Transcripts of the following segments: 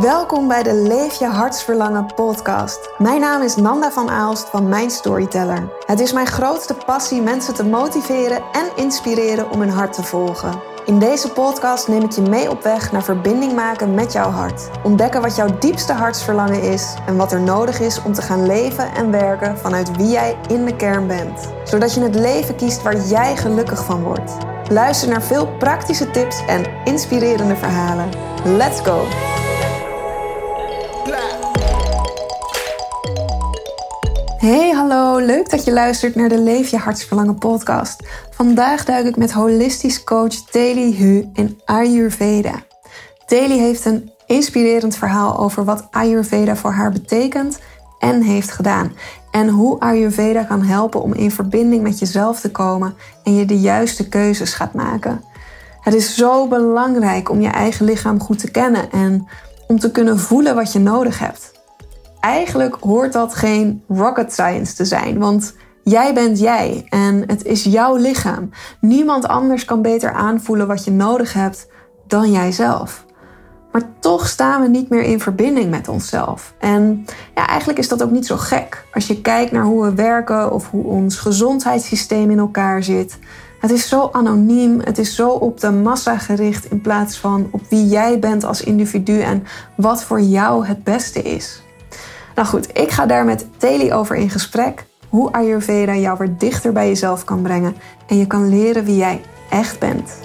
Welkom bij de Leef je hartsverlangen podcast. Mijn naam is Nanda van Aalst van Mijn Storyteller. Het is mijn grootste passie mensen te motiveren en inspireren om hun hart te volgen. In deze podcast neem ik je mee op weg naar verbinding maken met jouw hart. Ontdekken wat jouw diepste hartsverlangen is en wat er nodig is om te gaan leven en werken vanuit wie jij in de kern bent. Zodat je het leven kiest waar jij gelukkig van wordt. Luister naar veel praktische tips en inspirerende verhalen. Let's go! Hey, hallo. Leuk dat je luistert naar de Leef je hartsverlangen podcast. Vandaag duik ik met holistisch coach Teli Hu in Ayurveda. Teli heeft een inspirerend verhaal over wat Ayurveda voor haar betekent en heeft gedaan. En hoe Ayurveda kan helpen om in verbinding met jezelf te komen en je de juiste keuzes gaat maken. Het is zo belangrijk om je eigen lichaam goed te kennen en om te kunnen voelen wat je nodig hebt eigenlijk hoort dat geen rocket science te zijn, want jij bent jij en het is jouw lichaam. Niemand anders kan beter aanvoelen wat je nodig hebt dan jijzelf. Maar toch staan we niet meer in verbinding met onszelf. En ja, eigenlijk is dat ook niet zo gek. Als je kijkt naar hoe we werken of hoe ons gezondheidssysteem in elkaar zit. Het is zo anoniem, het is zo op de massa gericht in plaats van op wie jij bent als individu en wat voor jou het beste is. Nou goed, ik ga daar met Teli over in gesprek. Hoe Ayurveda jou weer dichter bij jezelf kan brengen en je kan leren wie jij echt bent.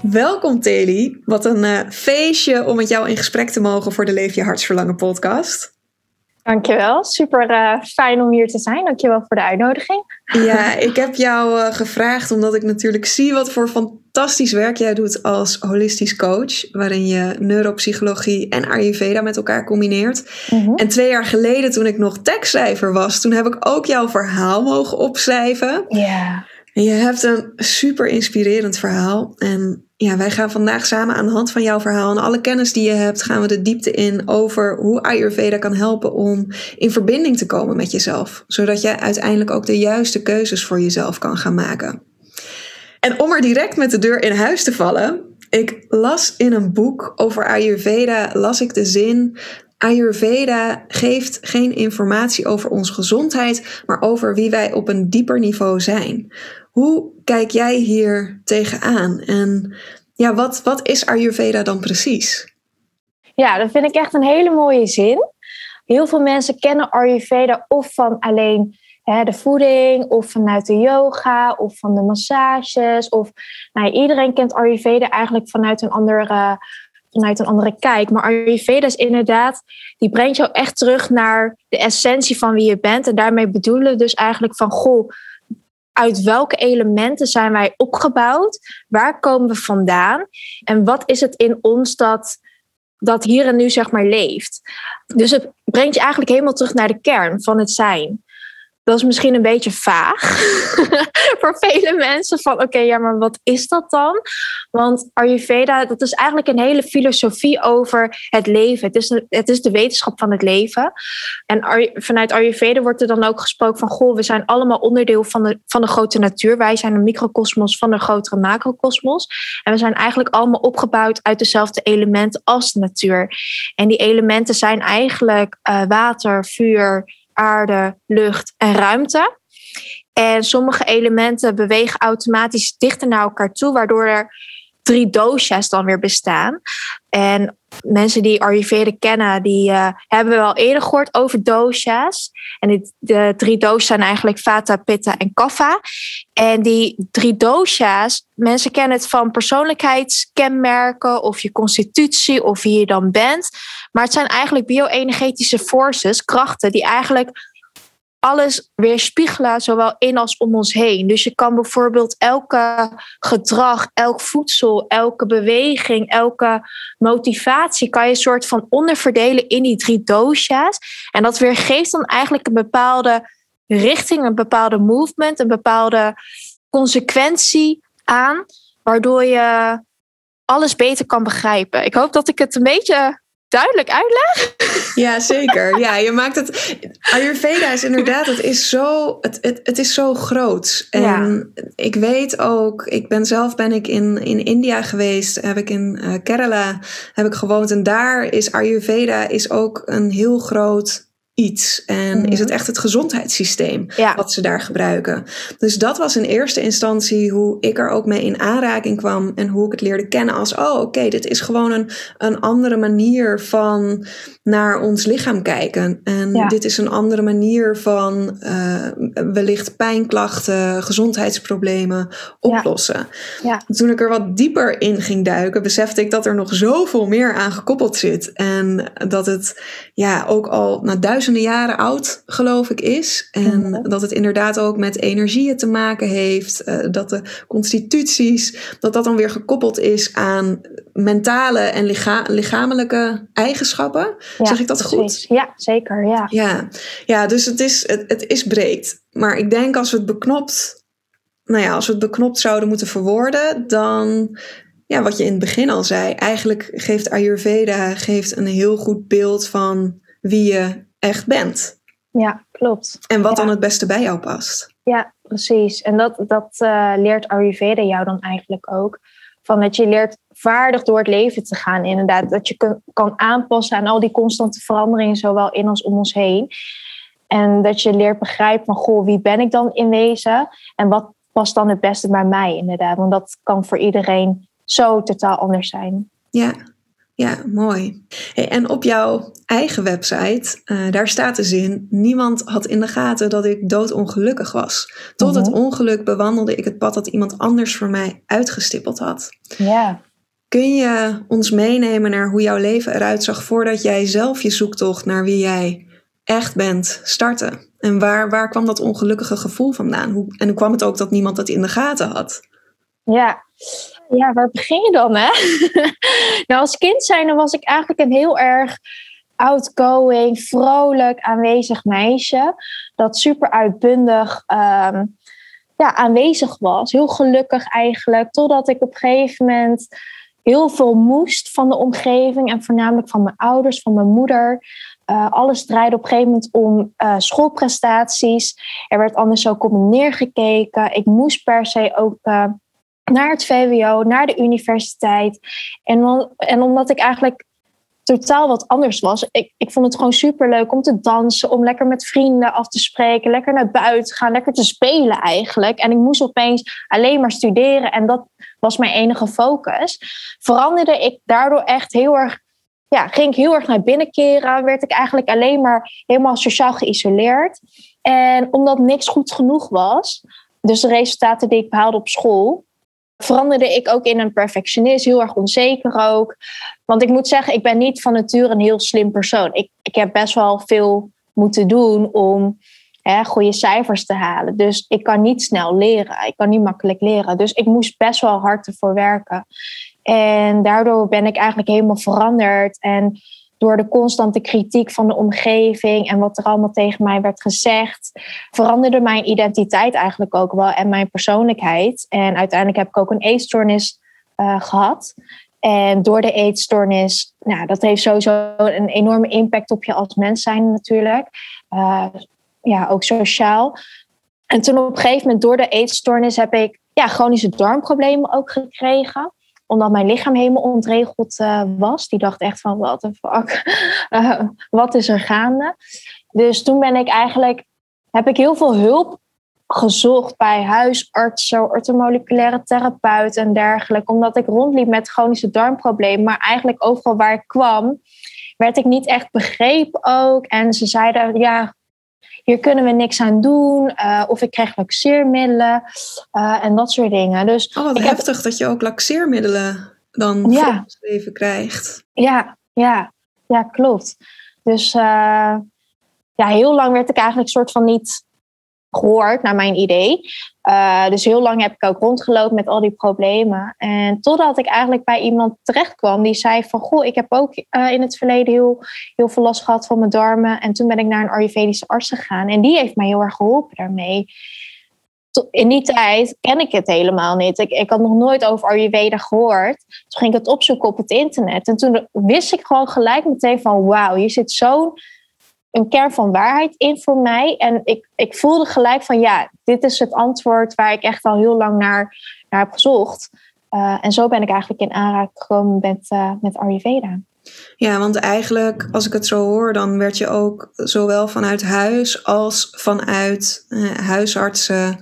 Welkom Teli. Wat een uh, feestje om met jou in gesprek te mogen voor de Leef je Hartsverlangen podcast. Dankjewel, super uh, fijn om hier te zijn. Dankjewel voor de uitnodiging. Ja, ik heb jou uh, gevraagd omdat ik natuurlijk zie wat voor fantastisch werk jij doet als holistisch coach, waarin je neuropsychologie en Ayurveda met elkaar combineert. Mhm. En twee jaar geleden, toen ik nog tekstschrijver was, toen heb ik ook jouw verhaal mogen opschrijven. Ja. En je hebt een super inspirerend verhaal. En ja, wij gaan vandaag samen aan de hand van jouw verhaal en alle kennis die je hebt, gaan we de diepte in over hoe Ayurveda kan helpen om in verbinding te komen met jezelf. Zodat je uiteindelijk ook de juiste keuzes voor jezelf kan gaan maken. En om er direct met de deur in huis te vallen, ik las in een boek over Ayurveda, las ik de zin Ayurveda geeft geen informatie over onze gezondheid, maar over wie wij op een dieper niveau zijn. Hoe kijk jij hier tegenaan? En ja, wat, wat is Ayurveda dan precies? Ja, dat vind ik echt een hele mooie zin. Heel veel mensen kennen Ayurveda of van alleen hè, de voeding, of vanuit de yoga, of van de massages. Of nou, iedereen kent Ayurveda eigenlijk vanuit een andere vanuit een andere kijk. Maar Ayurveda is inderdaad, die brengt jou echt terug naar de essentie van wie je bent. En daarmee bedoelen we dus eigenlijk van, goh, uit welke elementen zijn wij opgebouwd? Waar komen we vandaan? En wat is het in ons dat, dat hier en nu zeg maar leeft? Dus het brengt je eigenlijk helemaal terug naar de kern van het zijn dat is misschien een beetje vaag voor vele mensen. Van oké, ja, maar wat is dat dan? Want Ayurveda, dat is eigenlijk een hele filosofie over het leven. Het is, het is de wetenschap van het leven. En vanuit Ayurveda wordt er dan ook gesproken van... goh, we zijn allemaal onderdeel van de, van de grote natuur. Wij zijn een microcosmos van de grotere macrocosmos. En we zijn eigenlijk allemaal opgebouwd uit dezelfde elementen als de natuur. En die elementen zijn eigenlijk uh, water, vuur aarde, lucht en ruimte. En sommige elementen bewegen automatisch dichter naar elkaar toe, waardoor er drie dosha's dan weer bestaan. En mensen die Ayurveda kennen, die uh, hebben wel eerder gehoord over dosha's. En die, de drie dosha's zijn eigenlijk Vata, Pitta en Kapha. En die drie dosha's, mensen kennen het van persoonlijkheidskenmerken of je constitutie of wie je dan bent. Maar het zijn eigenlijk bio-energetische forces, krachten, die eigenlijk alles weerspiegelen, zowel in als om ons heen. Dus je kan bijvoorbeeld elke gedrag, elk voedsel, elke beweging, elke motivatie, kan je een soort van onderverdelen in die drie dosha's. En dat weergeeft dan eigenlijk een bepaalde richting, een bepaalde movement, een bepaalde consequentie aan, waardoor je alles beter kan begrijpen. Ik hoop dat ik het een beetje duidelijk uitleg? Ja, zeker. Ja, je maakt het. Ayurveda is inderdaad, het is zo, het, het, het is zo groot. En ik weet ook, ik ben zelf ben ik in, in India geweest, heb ik in uh, Kerala heb ik gewoond. En daar is Ayurveda is ook een heel groot iets. En is het mhm. echt het gezondheidssysteem wat ze daar gebruiken. Dus dat was in eerste instantie hoe ik er ook mee in aanraking kwam en hoe ik het leerde kennen als, oh oké, dit is gewoon een, een andere manier van naar ons lichaam kijken. En dit is een andere manier van uh, wellicht pijnklachten, gezondheidsproblemen oplossen. Ja. Toen ik er wat dieper in ging duiken, besefte ik dat er nog zoveel meer aan gekoppeld zit. En dat het ja, ook al na duizenden jaren oud, geloof ik, is. En mhm. dat het inderdaad ook met energieën te maken heeft. Uh, dat de constituties, dat dat dan weer gekoppeld is aan mentale en licha lichamelijke eigenschappen. zeg ik dat goed? Ja, zeker. Ja, ja. ja dus het is, het, het is breed. Maar ik denk als we het beknopt, nou ja, als we het beknopt zouden moeten verwoorden, dan ja, wat je in het begin al zei, eigenlijk geeft Ayurveda geeft een heel goed beeld van wie je echt bent. Ja, klopt. En wat dan het beste bij jou past. Ja, precies. En dat, dat uh, leert Ayurveda jou dan eigenlijk ook. Van dat je leert vaardig door het leven te gaan, inderdaad. Dat je kun, kan aanpassen aan al die constante veranderingen, zowel in als om ons heen. En dat je leert begrijpen van, goh, wie ben ik dan in wezen? En wat past dan het beste bij mij, inderdaad? Want dat kan voor iedereen zo totaal anders zijn. Ja, ja, mooi. en op jouw eigen website, uh, daar staat de zin: Niemand had in de gaten dat ik doodongelukkig was. Tot het mhm. ongeluk bewandelde ik het pad dat iemand anders voor mij uitgestippeld had. Ja. Kun je ons meenemen naar hoe jouw leven eruit zag voordat jij zelf je zoektocht naar wie jij echt bent startte? En waar, waar kwam dat ongelukkige gevoel vandaan? Hoe, en hoe kwam het ook dat niemand dat in de gaten had? Ja, ja waar begin je dan? Hè? nou, als kind zijn was ik eigenlijk een heel erg outgoing, vrolijk, aanwezig meisje. Dat super uitbundig ehm, ja, aanwezig was. Heel gelukkig eigenlijk. Totdat ik op een gegeven moment heel veel moest van de omgeving en voornamelijk van mijn ouders, van mijn moeder. Uh, alles draaide op een gegeven moment om uh, schoolprestaties. Er werd anders ook op me neergekeken. Ik moest per se ook uh, naar het VWO, naar de universiteit. En, en omdat ik eigenlijk totaal wat anders was. Ik, ik vond het gewoon super leuk om te dansen, om lekker met vrienden af te spreken, lekker naar buiten gaan, lekker te spelen eigenlijk. En ik moest opeens alleen maar studeren en dat was mijn enige focus. Veranderde ik daardoor echt heel erg, ja, ging ik heel erg naar binnen keren, werd ik eigenlijk alleen maar helemaal sociaal geïsoleerd. En omdat niks goed genoeg was, dus de resultaten die ik behaalde op school, veranderde ik ook in een perfectionist, heel erg onzeker ook. Want ik moet zeggen, ik ben niet van nature een heel slim persoon. Ik, ik heb best wel veel moeten doen om hè, goede cijfers te halen. Dus ik kan niet snel leren. Ik kan niet makkelijk leren. Dus ik moest best wel hard ervoor werken. En daardoor ben ik eigenlijk helemaal veranderd. En door de constante kritiek van de omgeving en wat er allemaal tegen mij werd gezegd, veranderde mijn identiteit eigenlijk ook wel en mijn persoonlijkheid. En uiteindelijk heb ik ook een eetstoornis uh, gehad. En door de eetstoornis, nou, dat heeft sowieso een enorme impact op je als mens zijn natuurlijk. Uh, ja, ook sociaal. En toen op een gegeven moment door de eetstoornis heb ik ja, chronische darmproblemen ook gekregen omdat mijn lichaam helemaal ontregeld uh, was. Die dacht echt van, wat the fuck, uh, wat is er gaande? Dus toen ben ik eigenlijk, heb ik heel veel hulp gezocht bij huisartsen, ortomoleculaire therapeuten en dergelijke. Omdat ik rondliep met chronische darmproblemen. Maar eigenlijk overal waar ik kwam, werd ik niet echt begrepen ook. En ze zeiden, ja, hier kunnen we niks aan doen. Uh, of ik krijg laxeermiddelen uh, en dat soort dingen. Dus oh, wat ik heftig heb... dat je ook laxeermiddelen dan ja. leven krijgt. Ja, ja, ja, klopt. Dus uh, ja, heel lang werd ik eigenlijk soort van niet gehoord, naar mijn idee. Uh, dus heel lang heb ik ook rondgelopen met al die problemen. En totdat ik eigenlijk bij iemand terecht kwam die zei van... Goh, ik heb ook uh, in het verleden heel, heel veel last gehad van mijn darmen. En toen ben ik naar een Ayurvedische arts gegaan. En die heeft mij heel erg geholpen daarmee. in die tijd ken ik het helemaal niet. Ik, ik had nog nooit over Ayurveda gehoord. Toen ging ik het opzoeken op het internet. En toen wist ik gewoon gelijk meteen van... wauw, hier zit zo'n een kern van waarheid in voor mij. En ik, ik voelde gelijk van ja, dit is het antwoord waar ik echt al heel lang naar, naar heb gezocht. Uh, en zo ben ik eigenlijk in aanraking gekomen met, uh, met Ayurveda. Ja, want eigenlijk, als ik het zo hoor, dan werd je ook zowel vanuit huis als vanuit uh, huisartsen,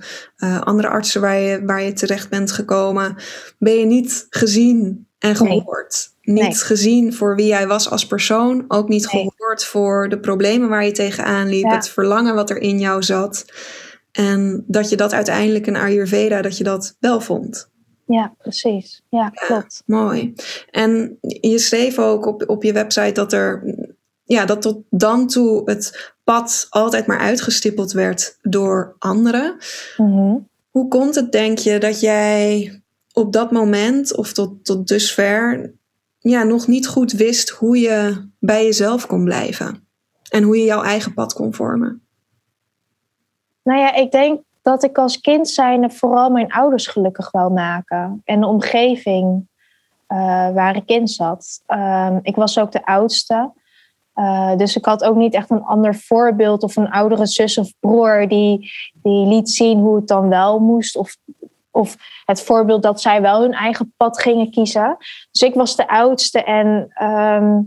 andere artsen waar je, waar je terecht bent gekomen, ben je niet gezien en gehoord. Niet gezien voor wie jij was als persoon. Ook niet gehoord voor de problemen waar je tegenaan liep. Het verlangen wat er in jou zat. En dat je dat uiteindelijk in Ayurveda, dat je dat wel vond. Ja, precies. Ja, klopt. mooi. En je schreef ook op, op je website dat er, ja, dat tot dan toe het pad altijd maar uitgestippeld werd door anderen. Mhm. Hoe komt het, denk je, dat jij op dat moment of tot, tot dusver ja, nog niet goed wist hoe je bij jezelf kon blijven. En hoe je jouw eigen pad kon vormen. Nou ja, ik denk dat ik als kind zijnde vooral mijn ouders gelukkig wou maken. En de omgeving uh, waar ik in zat. Uh, ik was ook de oudste. Uh, dus ik had ook niet echt een ander voorbeeld of een oudere zus of broer die, die liet zien hoe het dan wel moest of of het voorbeeld dat zij wel hun eigen pad gingen kiezen. Dus ik was de oudste en ehm,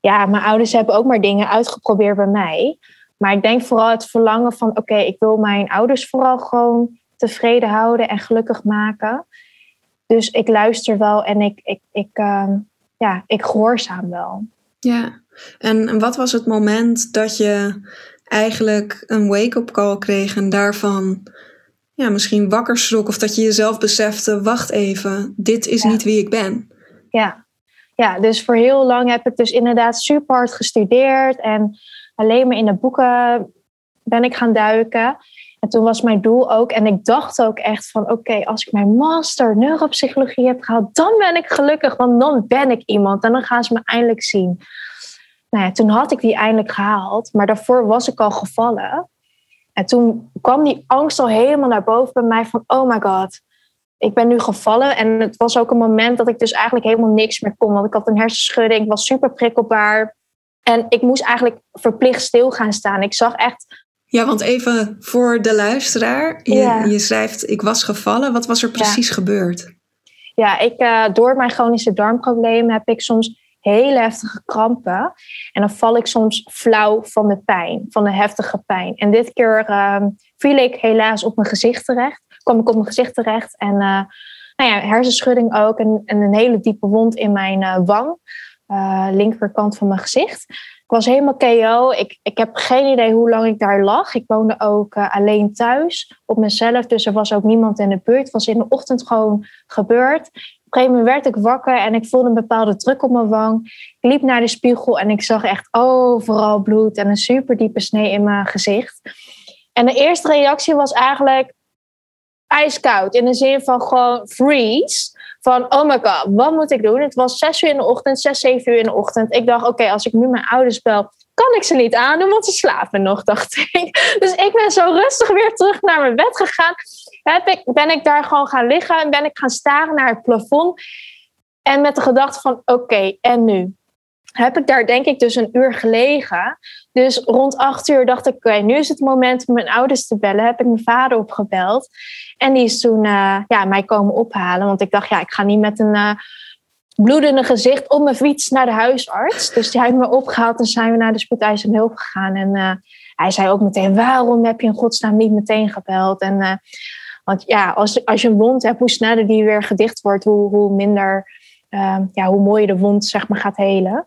ja, mijn ouders hebben ook maar dingen uitgeprobeerd bij mij. Maar ik denk vooral het verlangen van: oké, ik wil mijn ouders vooral gewoon tevreden houden en gelukkig maken. Dus ik luister wel en ik, ik, ik, uh, ja, ik gehoorzaam wel. Ja, en wat was het moment dat je eigenlijk een wake-up call kreeg en daarvan ja, misschien wakker schrok of dat je jezelf besefte: wacht even, dit is niet wie ik ben. Ja. ja, dus voor heel lang heb ik dus inderdaad super hard gestudeerd en alleen maar in de boeken ben ik gaan duiken. En toen was mijn doel ook, en ik dacht ook echt van: oké, als ik mijn master neuropsychologie heb gehaald, dan ben ik gelukkig, want dan ben ik iemand en dan gaan ze me eindelijk zien. Nou ja, toen had ik die eindelijk gehaald, maar daarvoor was ik al gevallen. En toen kwam die angst al helemaal naar boven bij mij van, oh my god, ik ben nu gevallen. En het was ook een moment dat ik dus eigenlijk helemaal niks meer kon. Want ik had een hersenschudding, ik was super prikkelbaar. En ik moest eigenlijk verplicht stil gaan staan. Ik zag echt... Ja, want even voor de luisteraar. Je, je schrijft, ik was gevallen. Wat was er precies gebeurd? Ja, ik, uh, door mijn chronische darmproblemen heb ik soms hele heftige krampen. En dan val ik soms flauw van de pijn, van de heftige pijn. En dit keer uh, viel ik helaas op mijn gezicht terecht. Kwam ik op mijn gezicht terecht en uh, nou ja, hersenschudding ook. En, en, een hele diepe wond in mijn uh, wang, eh, linkerkant van mijn gezicht. Ik was helemaal KO. Ik, ik heb geen idee hoe lang ik daar lag. Ik woonde ook alleen thuis op mezelf. Dus er was ook niemand in de buurt. Het was in de ochtend gewoon gebeurd een gegeven moment werd ik wakker en ik voelde een bepaalde druk op mijn wang. Ik liep naar de spiegel en ik zag echt overal bloed en een super diepe snee in mijn gezicht. En de eerste reactie was eigenlijk ijskoud. In de zin van gewoon freeze. Van, oh my god, wat moet ik doen? Het was zes uur in de ochtend, zes, zeven uur in de ochtend. Ik dacht, oké, als ik nu mijn ouders bel, kan ik ze niet aandoen, want ze slapen nog, dacht ik. Dus ik ben zo rustig weer terug naar mijn bed gegaan ben ik daar gewoon gaan liggen en ben ik gaan staren naar het plafond. En met de gedachte van oké, en nu? Heb ik daar denk ik dus een uur gelegen. Dus rond acht uur dacht ik, oké, nu is het moment om mijn ouders te bellen. Heb ik mijn vader opgebeld. En die is toen uh, ja, mij komen ophalen. Want ik dacht, ja, ik ga niet met een uh, bloedende gezicht op mijn fiets naar de huisarts. Dus die heeft me opgehaald en zijn we naar de spoedeisende hulp gegaan. En uh, hij zei ook meteen, waarom heb je in godsnaam niet meteen gebeld? En want ja, als, als je een wond hebt, hoe sneller die weer gedicht wordt, hoe, hoe minder, uh, ja, hoe mooier de wond zeg maar gaat helen.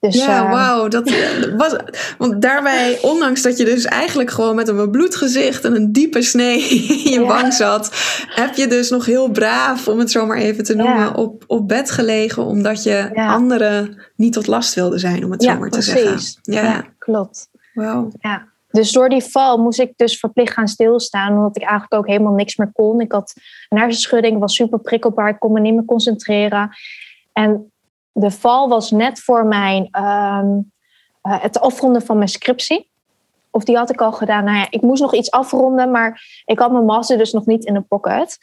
Dus, ja, uh, wauw. Dat was, want daarbij, ondanks dat je dus eigenlijk gewoon met een bebloed gezicht en een diepe snee in je wang zat, heb je dus nog heel braaf, om het zo maar even te noemen, op, op bed gelegen, omdat je anderen niet tot last wilde zijn, om het zo maar te zeggen. Ja, klopt. Wauw. Ja. Dus door die val moest ik dus verplicht gaan stilstaan, omdat ik eigenlijk ook helemaal niks meer kon. Ik had een hersenschudding, was super prikkelbaar, ik kon me niet meer concentreren. En de val was net voor mijn, um, het afronden van mijn scriptie. Of die had ik al gedaan. Nou ja, ik moest nog iets afronden, maar ik had mijn master dus nog niet in de pocket.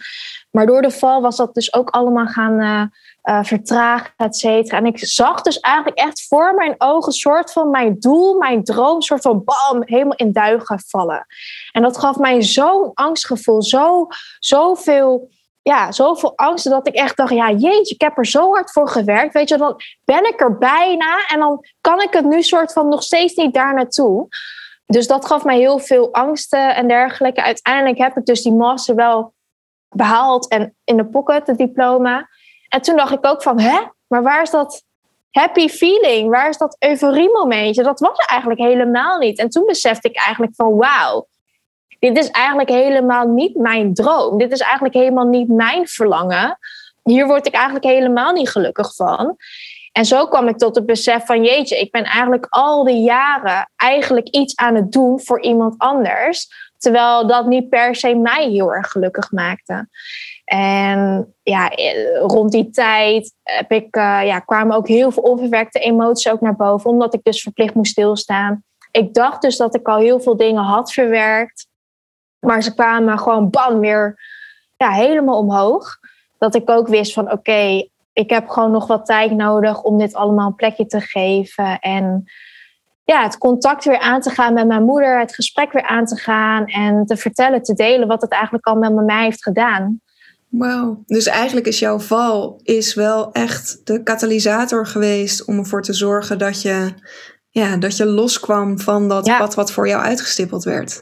Maar door de val was dat dus ook allemaal gaan uh, uh, vertragen, et cetera. En ik zag dus eigenlijk echt voor mijn ogen soort van mijn doel, mijn droom, soort van bam, helemaal in duigen vallen. En dat gaf mij zo'n angstgevoel, zo, zoveel ja, zoveel angst dat ik echt dacht, ja jeetje, ik heb er zo hard voor gewerkt. Weet je, dan ben ik er bijna en dan kan ik het nu soort van nog steeds niet daar naartoe. Dus dat gaf mij heel veel angsten en dergelijke. Uiteindelijk heb ik dus die master wel behaald en in de pocket, het diploma. En toen dacht ik ook van, hè, maar waar is dat happy feeling? Waar is dat euforie momentje? Dat was er eigenlijk helemaal niet. En toen besefte ik eigenlijk van, wauw, dit is eigenlijk helemaal niet mijn droom. Dit is eigenlijk helemaal niet mijn verlangen. Hier word ik eigenlijk helemaal niet gelukkig van. En zo kwam ik tot het besef van jeetje, ik ben eigenlijk al die jaren eigenlijk iets aan het doen voor iemand anders. Terwijl dat niet per se mij heel erg gelukkig maakte. En ja, rond die tijd heb ik, uh, ja, kwamen ook heel veel onverwerkte emoties ook naar boven, omdat ik dus verplicht moest stilstaan. Ik dacht dus dat ik al heel veel dingen had verwerkt. Maar ze kwamen gewoon bam weer ja, helemaal omhoog. Dat ik ook wist van oké, ik heb gewoon nog wat tijd nodig om dit allemaal een plekje te geven. En ja, het contact weer aan te gaan met mijn moeder, het gesprek weer aan te gaan en te vertellen, te delen wat het eigenlijk al met mij heeft gedaan. Wauw, dus eigenlijk is jouw val is wel echt de katalysator geweest om ervoor te zorgen dat je, ja, dat je loskwam van dat pad wat voor jou uitgestippeld werd.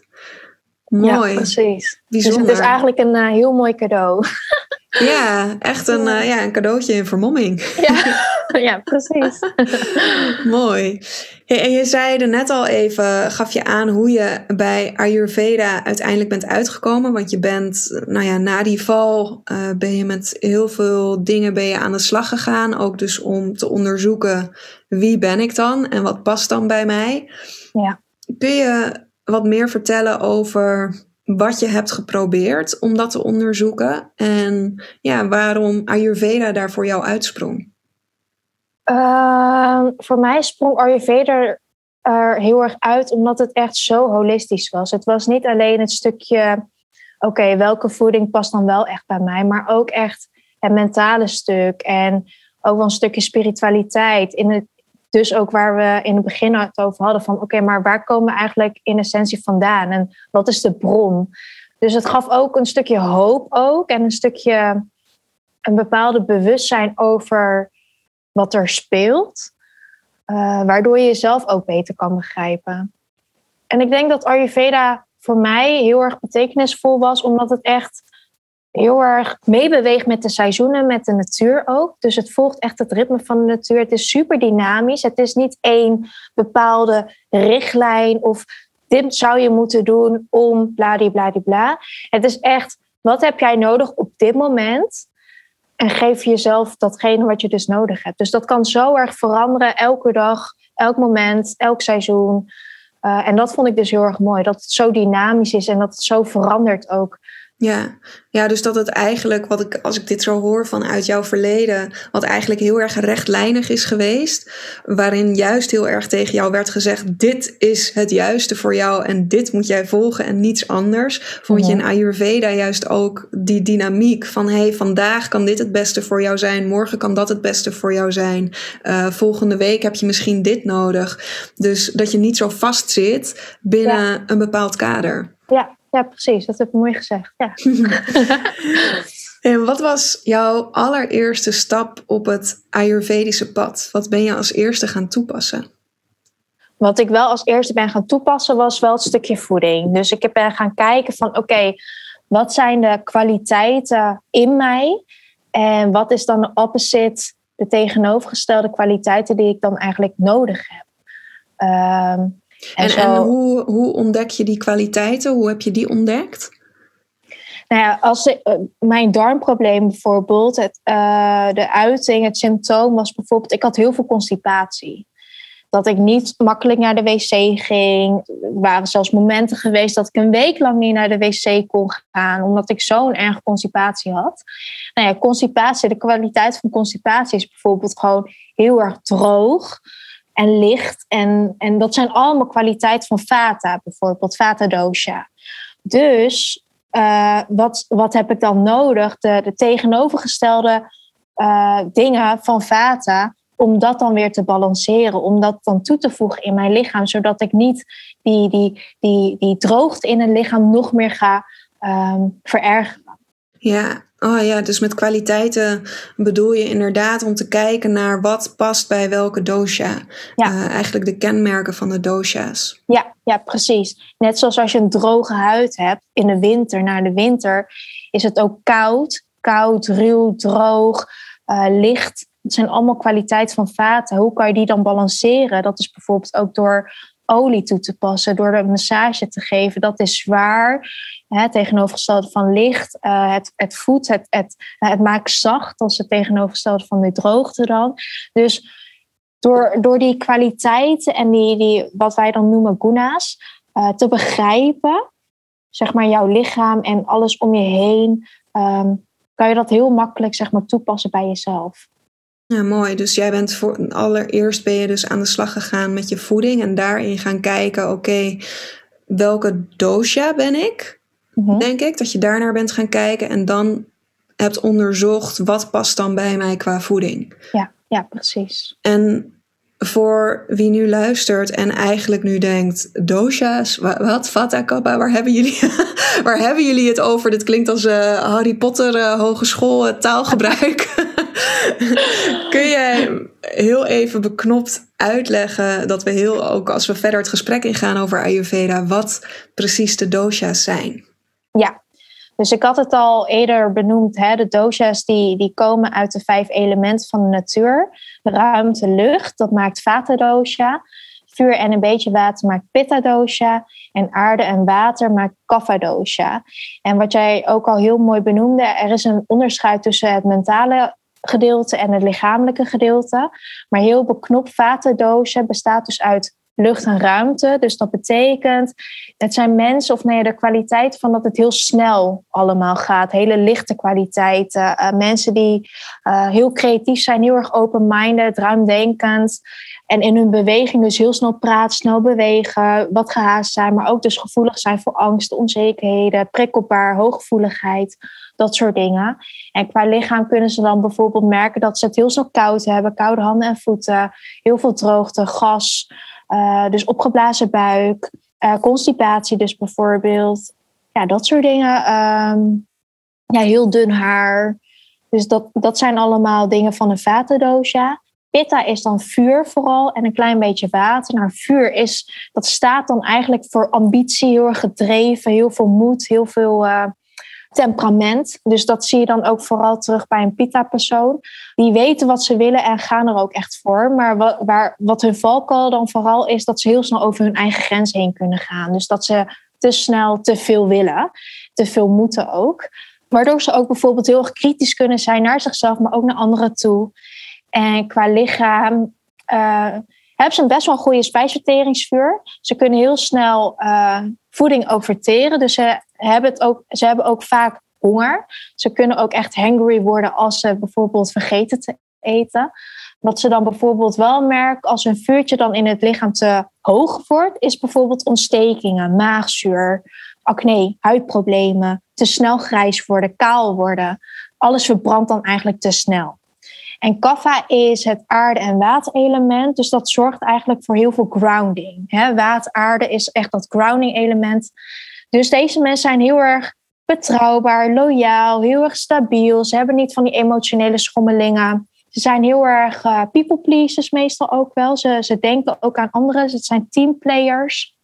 Mooi. Ja, precies. Bijzonder. Dus het is eigenlijk een uh, heel mooi cadeau. Ja, echt een, uh, ja, een cadeautje in vermomming. Ja, ja precies. mooi. en je zei er net al even, gaf je aan hoe je bij Ayurveda uiteindelijk bent uitgekomen. Want je bent, nou ja, na die val uh, ben je met heel veel dingen ben je aan de slag gegaan. Ook dus om te onderzoeken wie ben ik dan en wat past dan bij mij. Ja. Kun je wat meer vertellen over wat je hebt geprobeerd om dat te onderzoeken en ja, waarom Ayurveda daar voor jou uitsprong? Uh, voor mij sprong Ayurveda er heel erg uit omdat het echt zo holistisch was. Het was niet alleen het stukje, oké, welke voeding past dan wel echt bij mij, maar ook echt het mentale stuk en ook wel een stukje spiritualiteit in het dus ook waar we in het begin het over hadden van oké, maar waar komen we eigenlijk in essentie vandaan en wat is de bron? Dus het gaf ook een stukje hoop ook en een stukje een bepaalde bewustzijn over wat er speelt, uh, waardoor je jezelf ook beter kan begrijpen. En ik denk dat Ayurveda voor mij heel erg betekenisvol was, omdat het echt heel erg meebeweegt met de seizoenen, met de natuur ook. Dus het volgt echt het ritme van de natuur. Het is super dynamisch. Het is niet één bepaalde richtlijn of dit zou je moeten doen om bladibladibla. Het is echt, wat heb jij nodig op dit moment? En geef jezelf datgene wat je dus nodig hebt. Dus dat kan zo erg veranderen elke dag, elk moment, elk seizoen. Uh, en dat vond ik dus heel erg mooi. Dat het zo dynamisch is en dat het zo verandert ook. Ja. ja, dus dat het eigenlijk, wat ik, als ik dit zo hoor vanuit jouw verleden, wat eigenlijk heel erg rechtlijnig is geweest, waarin juist heel erg tegen jou werd gezegd: dit is het juiste voor jou en dit moet jij volgen en niets anders. Vond je in Ayurveda juist ook die dynamiek van: hey, vandaag kan dit het beste voor jou zijn, morgen kan dat het beste voor jou zijn, uh, volgende week heb je misschien dit nodig. Dus dat je niet zo vast zit binnen een bepaald kader. Ja, ja, precies. Dat heb je mooi gezegd. Ja. en wat was jouw allereerste stap op het Ayurvedische pad? Wat ben je als eerste gaan toepassen? Wat ik wel als eerste ben gaan toepassen was wel het stukje voeding. Dus ik ben gaan kijken van oké, wat zijn de kwaliteiten in mij? En wat is dan de opposite, de tegenovergestelde kwaliteiten die ik dan eigenlijk nodig heb? Um, en, en, hoe, hoe ontdek je die kwaliteiten? Hoe heb je die ontdekt? Nou ja, als uh, mijn darmprobleem bijvoorbeeld, het, uh, de uiting, het symptoom was bijvoorbeeld, ik had heel veel constipatie. Dat ik niet makkelijk naar de wc ging. Er waren zelfs momenten geweest dat ik een week lang niet naar de wc kon gaan, omdat ik zo'n erg constipatie had. Nou ja, constipatie, de kwaliteit van constipatie is bijvoorbeeld gewoon heel erg droog. En licht. En, en dat zijn allemaal kwaliteiten van vata, bijvoorbeeld vata dosha. Dus uh, wat, wat heb ik dan nodig? De, de tegenovergestelde uh, dingen van vata, om dat dan weer te balanceren, om dat dan toe te voegen in mijn lichaam, zodat ik niet die, die, die, die droogte in het lichaam nog meer ga um, verergeren. Ja, oh ja, dus met kwaliteiten bedoel je inderdaad om te kijken naar wat past bij welke dosha. Ja. Uh, eigenlijk de kenmerken van de dosha's. Ja, ja, precies. Net zoals als je een droge huid hebt in de winter, naar de winter, is het ook koud. Koud, ruw, droog, uh, licht. Het zijn allemaal kwaliteiten van vaten. Hoe kan je die dan balanceren? Dat is bijvoorbeeld ook door olie toe te passen, door de massage te geven. Dat is zwaar. Hè, tegenovergestelde van licht. Uh, het, het voedt, het, het, het maakt zacht. als het tegenovergestelde van die droogte dan. Dus door, door die kwaliteiten en die, die, wat wij dan noemen guna's, uh, te begrijpen, zeg maar jouw lichaam en alles om je heen, um, kan je dat heel makkelijk zeg maar, toepassen bij jezelf. Ja, mooi. Dus jij bent voor allereerst ben je dus aan de slag gegaan met je voeding en daarin gaan kijken, oké, welke dosha ben ik? Mhm. Denk ik dat je daarnaar bent gaan kijken en dan hebt onderzocht wat past dan bij mij qua voeding. Ja, ja, precies. En voor wie nu luistert en eigenlijk nu denkt: dosha's, wat, vata kappa, waar hebben jullie, waar hebben jullie het over? Dit klinkt als uh, Harry Potter uh, hogeschool uh, taalgebruik. Kun jij heel even beknopt uitleggen dat we heel ook als we verder het gesprek ingaan over Ayurveda, wat precies de dosha's zijn? Ja, dus ik had het al eerder benoemd, hè, de dosha's die, die komen uit de vijf elementen van de natuur. Ruimte, lucht, dat maakt vata dosha. Vuur en een beetje water maakt pitta dosha. En aarde en water maakt kapha dosha. En wat jij ook al heel mooi benoemde, er is een onderscheid tussen het mentale gedeelte en het lichamelijke gedeelte. Maar heel beknopt vata dosha bestaat dus uit lucht en ruimte. Dus dat betekent, het zijn mensen, of nee, de kwaliteit van dat het heel snel allemaal gaat. Hele lichte kwaliteiten. Uh, mensen die uh, heel creatief zijn, heel erg open-minded, ruimdenkend. En in hun beweging dus heel snel praten, snel bewegen, wat gehaast zijn, maar ook dus gevoelig zijn voor angst, onzekerheden, prikkelbaar, hooggevoeligheid, dat soort dingen. En qua lichaam kunnen ze dan bijvoorbeeld merken dat ze het heel snel koud hebben, koude handen en voeten, heel veel droogte, gas. Uh, dus opgeblazen buik, uh, constipatie dus bijvoorbeeld. Ja, dat soort dingen. Um, ja, heel dun haar. Dus dat, dat zijn allemaal dingen van een vatendosha. Pitta is dan vuur vooral en een klein beetje water. Nou, vuur is, dat staat dan eigenlijk voor ambitie, heel erg gedreven, heel veel moed, heel veel uh, temperament. Dus dat zie je dan ook vooral terug bij een Pitta-persoon. Die weten wat ze willen en gaan er ook echt voor. Maar wat, waar, wat hun valkuil dan vooral is, dat ze heel snel over hun eigen grens heen kunnen gaan. Dus dat ze te snel te veel willen, te veel moeten ook. Waardoor ze ook bijvoorbeeld heel erg kritisch kunnen zijn naar zichzelf, maar ook naar anderen toe. En qua lichaam uh, hebben ze een best wel een goede spijsverteringsvuur. Ze kunnen heel snel uh, voeding ook verteren. Dus ze hebben, het ook, ze hebben ook vaak honger. Ze kunnen ook echt hangry worden als ze bijvoorbeeld vergeten te eten. Wat ze dan bijvoorbeeld wel merken als een vuurtje dan in het lichaam te hoog wordt, is bijvoorbeeld ontstekingen, maagzuur, acne, huidproblemen, te snel grijs worden, kaal worden. Alles verbrandt dan eigenlijk te snel. En kaffa is het aarde- en waterelement. Dus dat zorgt eigenlijk voor heel veel grounding. Hè? Water, aarde is echt dat grounding element. Dus deze mensen zijn heel erg betrouwbaar, loyaal, heel erg stabiel. Ze hebben niet van die emotionele schommelingen. Ze zijn heel erg uh, people pleasers meestal ook wel. Ze, ze denken ook aan anderen. Het zijn teamplayers.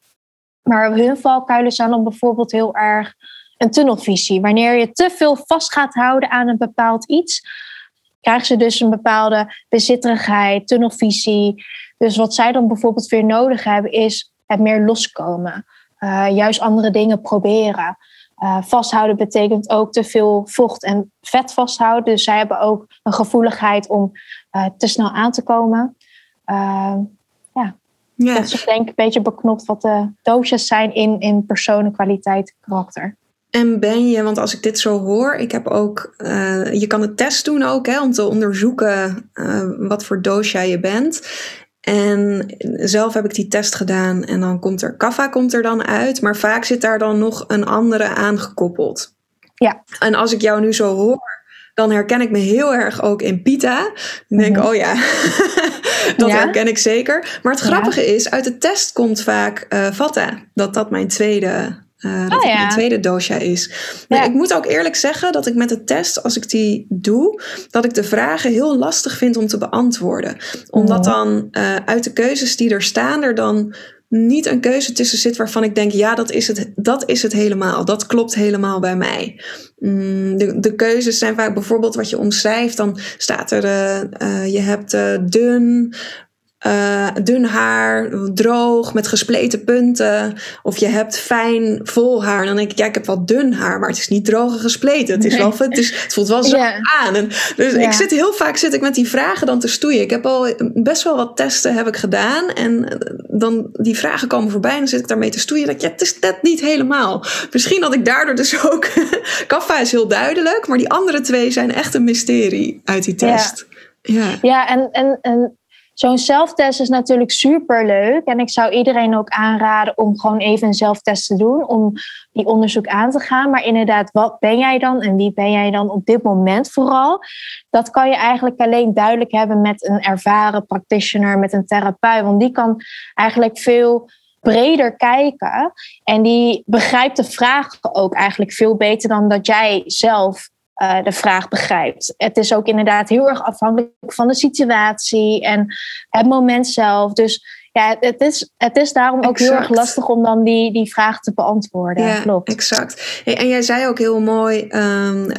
Maar hun valkuilen zijn dan bijvoorbeeld heel erg een tunnelvisie. Wanneer je te veel vast gaat houden aan een bepaald iets, krijgen ze dus een bepaalde bezitterigheid, tunnelvisie. Dus wat zij dan bijvoorbeeld weer nodig hebben, is het meer loskomen. Uh, juist andere dingen proberen. Uh, vasthouden betekent ook te veel vocht en vet vasthouden. Dus zij hebben ook een gevoeligheid om uh, te snel aan te komen. ja. ja, dat is denk ik een beetje beknopt wat de doosjes zijn in, in kwaliteit, karakter. En ben je, want als ik dit zo hoor, ik heb ook, uh, je kan een test doen ook hè, om te onderzoeken uh, wat voor dosha je bent. En zelf heb ik die test gedaan en dan komt er kaffa komt er dan uit. Maar vaak zit daar dan nog een andere aangekoppeld. Ja. En als ik jou nu zo hoor, dan herken ik me heel erg ook in pita. Dan denk ik, Mhm. oh ja, dat Ja. herken ik zeker. Maar het Ja. grappige is, uit de test komt vaak eh vata. Dat dat mijn tweede... eh, dat Oh het ja. mijn tweede dosha is. Maar Ja. ik moet ook eerlijk zeggen dat ik met de test, als ik die doe, dat ik de vragen heel lastig vind om te beantwoorden. Omdat Mhm. dan eh, uit de keuzes die er staan, er dan niet een keuze tussen zit waarvan ik denk, ja, dat is het, dat is het helemaal. Dat klopt helemaal bij mij. Mm, de, de keuzes zijn vaak bijvoorbeeld wat je omschrijft. Dan staat er, eh, je hebt dun, eh, dun haar, droog, met gespleten punten. Of je hebt fijn, vol haar. En dan denk ik, ja, ik heb wel dun haar, maar het is niet droog en gespleten. Het, is wel, het, is, het voelt wel zo aan. En dus ik zit heel vaak zit ik met die vragen dan te stoeien. Ik heb al best wel wat testen heb ik gedaan. En eh, dan die vragen komen voorbij en dan zit ik daarmee te stoeien. Dat ja, het is net niet helemaal. Misschien dat ik daardoor dus ook... Kaffa is heel duidelijk, maar die andere twee zijn echt een mysterie uit die test. Ja. Ja, en, en, en zo'n zelftest is natuurlijk super leuk. En ik zou iedereen ook aanraden om gewoon even een zelftest te doen. Om die onderzoek aan te gaan. Maar inderdaad, wat ben jij dan en wie ben jij dan op dit moment vooral? Dat kan je eigenlijk alleen duidelijk hebben met een ervaren practitioner, met een therapeut. Want die kan eigenlijk veel breder kijken. En die begrijpt de vraag ook eigenlijk veel beter dan dat jij zelf eh, de vraag begrijpt. Het is ook inderdaad heel erg afhankelijk van de situatie en het moment zelf. Dus ja, het is, het is daarom ook heel erg lastig om dan die, die vraag te beantwoorden. Ja, Klopt. exact. En jij zei ook heel mooi ehm,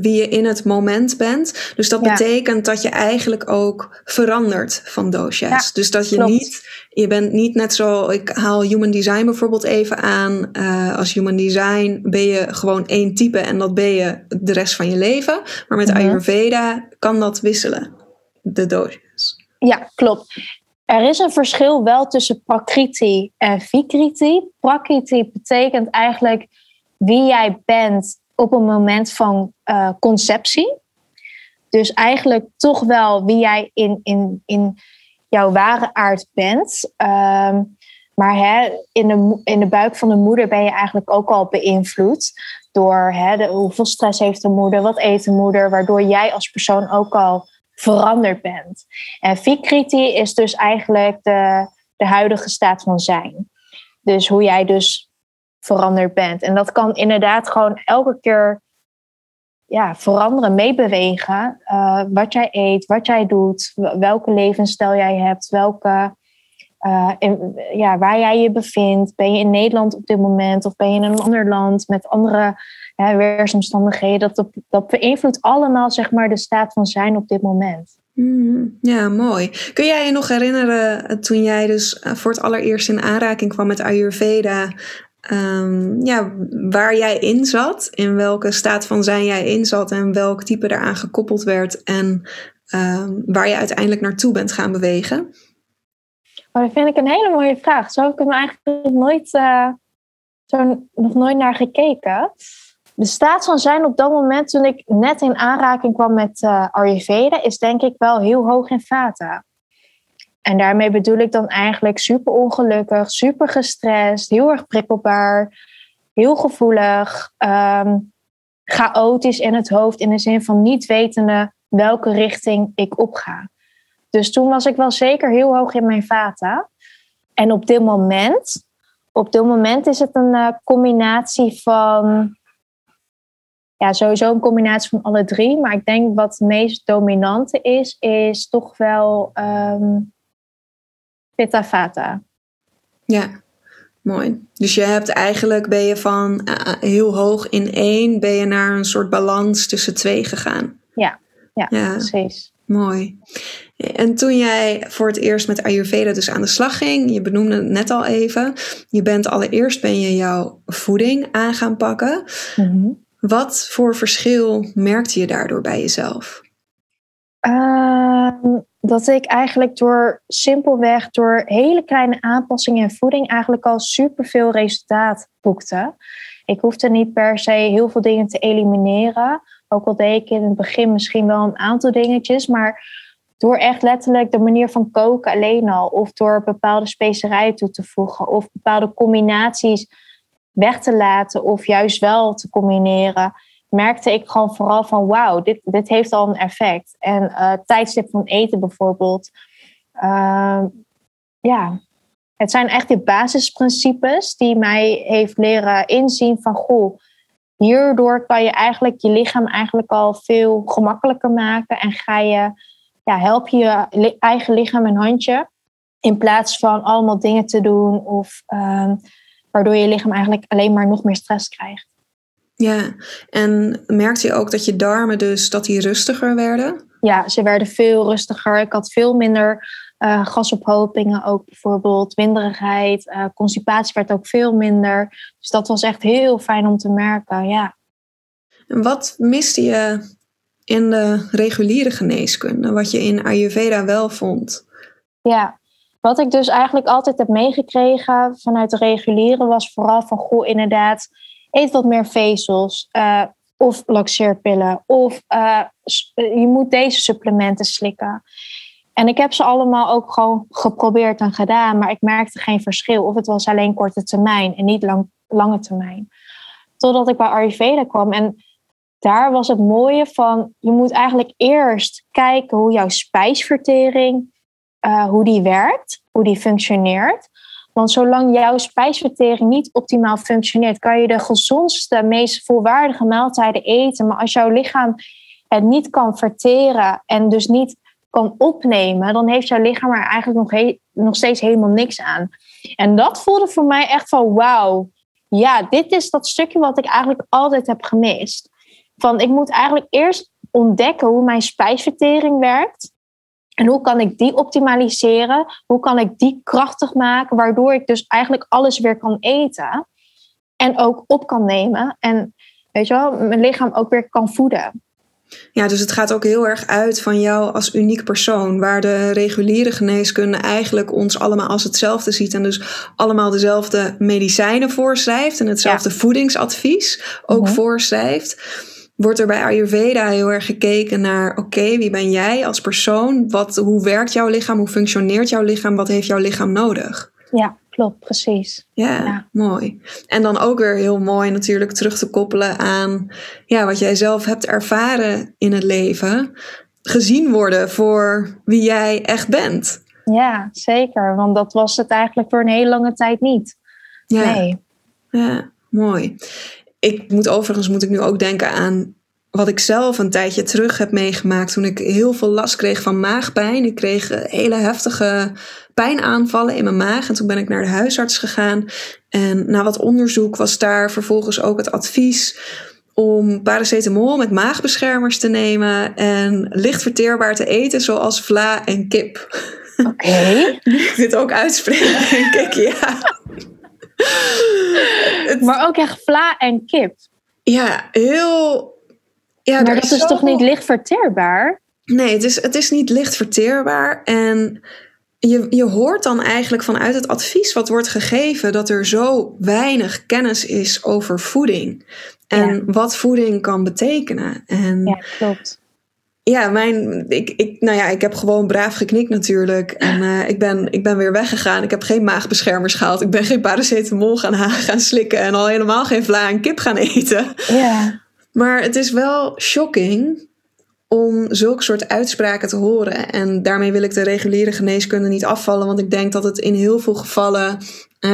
wie je in het moment bent. Dus dat Ja. betekent dat je eigenlijk ook verandert van doosjes. Ja, dus dat je klopt. niet, je bent niet net zo, ik haal human design bijvoorbeeld even aan. Eh, als human design ben je gewoon één type en dat ben je de rest van je leven. Maar met Mhm. Ayurveda kan dat wisselen, de doosjes. Ja, klopt. Er is een verschil wel tussen prakriti en vikriti. Prakriti betekent eigenlijk wie jij bent op een moment van eh, conceptie. Dus eigenlijk toch wel wie jij in, in, in jouw ware aard bent. Ehm, maar hè, in, de, in de buik van de moeder ben je eigenlijk ook al beïnvloed door hè, de, hoeveel stress heeft de moeder, wat eet de moeder, waardoor jij als persoon ook al veranderd bent. En Vikriti is dus eigenlijk de, de huidige staat van zijn. Dus hoe jij dus veranderd bent. En dat kan inderdaad gewoon elke keer ja, veranderen, meebewegen. eh, wat jij eet, wat jij doet, welke levensstijl jij hebt, welke, eh, ja, waar jij je bevindt. Ben je in Nederland op dit moment of ben je in een ander land met andere hè, weersomstandigheden? Dat, dat beïnvloedt allemaal zeg maar, de staat van zijn op dit moment. Mm, ja, mooi. Kun jij je nog herinneren eh, toen jij dus eh, voor het allereerst in aanraking kwam met Ayurveda, ehm, ja, waar jij in zat, in welke staat van zijn jij in zat en welk type eraan gekoppeld werd en ehm, waar je uiteindelijk naartoe bent gaan bewegen? Maar dat vind ik een hele mooie vraag. Zo heb ik hem eigenlijk nooit, eh, zo nog nooit naar gekeken. De staat van zijn op dat moment, toen ik net in aanraking kwam met eh, Ayurveda, is denk ik wel heel hoog in vata. En daarmee bedoel ik dan eigenlijk super ongelukkig, super gestrest, heel erg prikkelbaar, heel gevoelig, ehm, chaotisch in het hoofd in de zin van niet wetende welke richting ik opga. Dus toen was ik wel zeker heel hoog in mijn vata. En op dit moment, op dit moment is het een eh, combinatie van, ja, sowieso een combinatie van alle drie. Maar ik denk wat het meest dominante is, is toch wel ehm Pitta Vata. Ja, mooi. Dus je hebt eigenlijk, ben je van eh, heel hoog in één, ben je naar een soort balans tussen twee gegaan. Ja, ja, Ja. precies. Mooi. En toen jij voor het eerst met Ayurveda dus aan de slag ging, je benoemde het net al even, je bent allereerst ben je jouw voeding aan gaan pakken. Mhm. Wat voor verschil merkte je daardoor bij jezelf? Ehm, dat ik eigenlijk door simpelweg door hele kleine aanpassingen in voeding eigenlijk al superveel resultaat boekte. Ik hoefde niet per se heel veel dingen te elimineren. Ook al deed ik in het begin misschien wel een aantal dingetjes, maar door echt letterlijk de manier van koken alleen al, of door bepaalde specerijen toe te voegen, of bepaalde combinaties weg te laten, of juist wel te combineren, merkte ik gewoon vooral van wauw, dit, dit heeft al een effect. En uh, tijdstip van eten bijvoorbeeld. Uh, ja, het zijn echt de basisprincipes die mij heeft leren inzien van goh, hierdoor kan je eigenlijk je lichaam eigenlijk al veel gemakkelijker maken en ga je, ja, help je eigen lichaam een handje in plaats van allemaal dingen te doen of uh, waardoor je lichaam eigenlijk alleen maar nog meer stress krijgt. Ja, en merkte je ook dat je darmen dus dat die rustiger werden? Ja, ze werden veel rustiger. Ik had veel minder uh, gasophopingen ook bijvoorbeeld, winderigheid, uh, constipatie werd ook veel minder. Dus dat was echt heel fijn om te merken, ja. En wat miste je in de reguliere geneeskunde, wat je in Ayurveda wel vond? Ja, wat ik dus eigenlijk altijd heb meegekregen vanuit de reguliere was vooral van, goh, inderdaad, eet wat meer vezels. Uh, of laxeerpillen. Of je moet deze supplementen slikken. En ik heb ze allemaal ook gewoon geprobeerd en gedaan, maar ik merkte geen verschil. Of het was alleen korte termijn en niet lang, lange termijn. Totdat ik bij Ayurveda kwam. En daar was het mooie van, je moet eigenlijk eerst kijken hoe jouw spijsvertering, uh, hoe die werkt, hoe die functioneert. Want zolang jouw spijsvertering niet optimaal functioneert, kan je de gezondste, meest volwaardige maaltijden eten. Maar als jouw lichaam het niet kan verteren en dus niet kan opnemen, dan heeft jouw lichaam er eigenlijk nog, nog steeds helemaal niks aan. En dat voelde voor mij echt van wauw, ja, dit is dat stukje wat ik eigenlijk altijd heb gemist. Van ik moet eigenlijk eerst ontdekken hoe mijn spijsvertering werkt. En hoe kan ik die optimaliseren? Hoe kan ik die krachtig maken, waardoor ik dus eigenlijk alles weer kan eten en ook op kan nemen en weet je wel, mijn lichaam ook weer kan voeden. Ja, dus het gaat ook heel erg uit van jou als uniek persoon, waar de reguliere geneeskunde eigenlijk ons allemaal als hetzelfde ziet en dus allemaal dezelfde medicijnen voorschrijft en hetzelfde voedingsadvies ook mm voorschrijft. Wordt er bij Ayurveda heel erg gekeken naar: oké, wie ben jij als persoon? Wat, hoe werkt jouw lichaam? Hoe functioneert jouw lichaam? Wat heeft jouw lichaam nodig? Ja, klopt, precies. Ja, mooi. En dan ook weer heel mooi natuurlijk terug te koppelen aan ja, wat jij zelf hebt ervaren in het leven. Gezien worden voor wie jij echt bent. Ja, zeker. Want dat was het eigenlijk voor een hele lange tijd niet. Ja. Nee. Ja, mooi. Ik moet overigens moet ik nu ook denken aan wat ik zelf een tijdje terug heb meegemaakt toen ik heel veel last kreeg van maagpijn. Ik kreeg hele heftige pijnaanvallen in mijn maag en toen ben ik naar de huisarts gegaan. En na wat onderzoek was daar vervolgens ook het advies om paracetamol met maagbeschermers te nemen en licht verteerbaar te eten, zoals vla en kip. Oké. Okay. dit ook uitspreken, denk ja. Maar ook echt vla en kip. Ja, heel ja, maar dat is, toch niet licht verteerbaar? Nee, het is, het is niet licht verteerbaar. En je, je hoort dan eigenlijk vanuit het advies wat wordt gegeven dat er zo weinig kennis is over voeding. En wat voeding kan betekenen. En ja, klopt. Ja, mijn, ik, ik, nou ja, ik heb gewoon braaf geknikt natuurlijk. En uh, ik, ben, ik ben weer weggegaan. Ik heb geen maagbeschermers gehaald. Ik ben geen paracetamol gaan, gaan slikken. En al helemaal geen vla en kip gaan eten. Ja. Maar het is wel shocking om zulke soort uitspraken te horen. En daarmee wil ik de reguliere geneeskunde niet afvallen, want ik denk dat het in heel veel gevallen,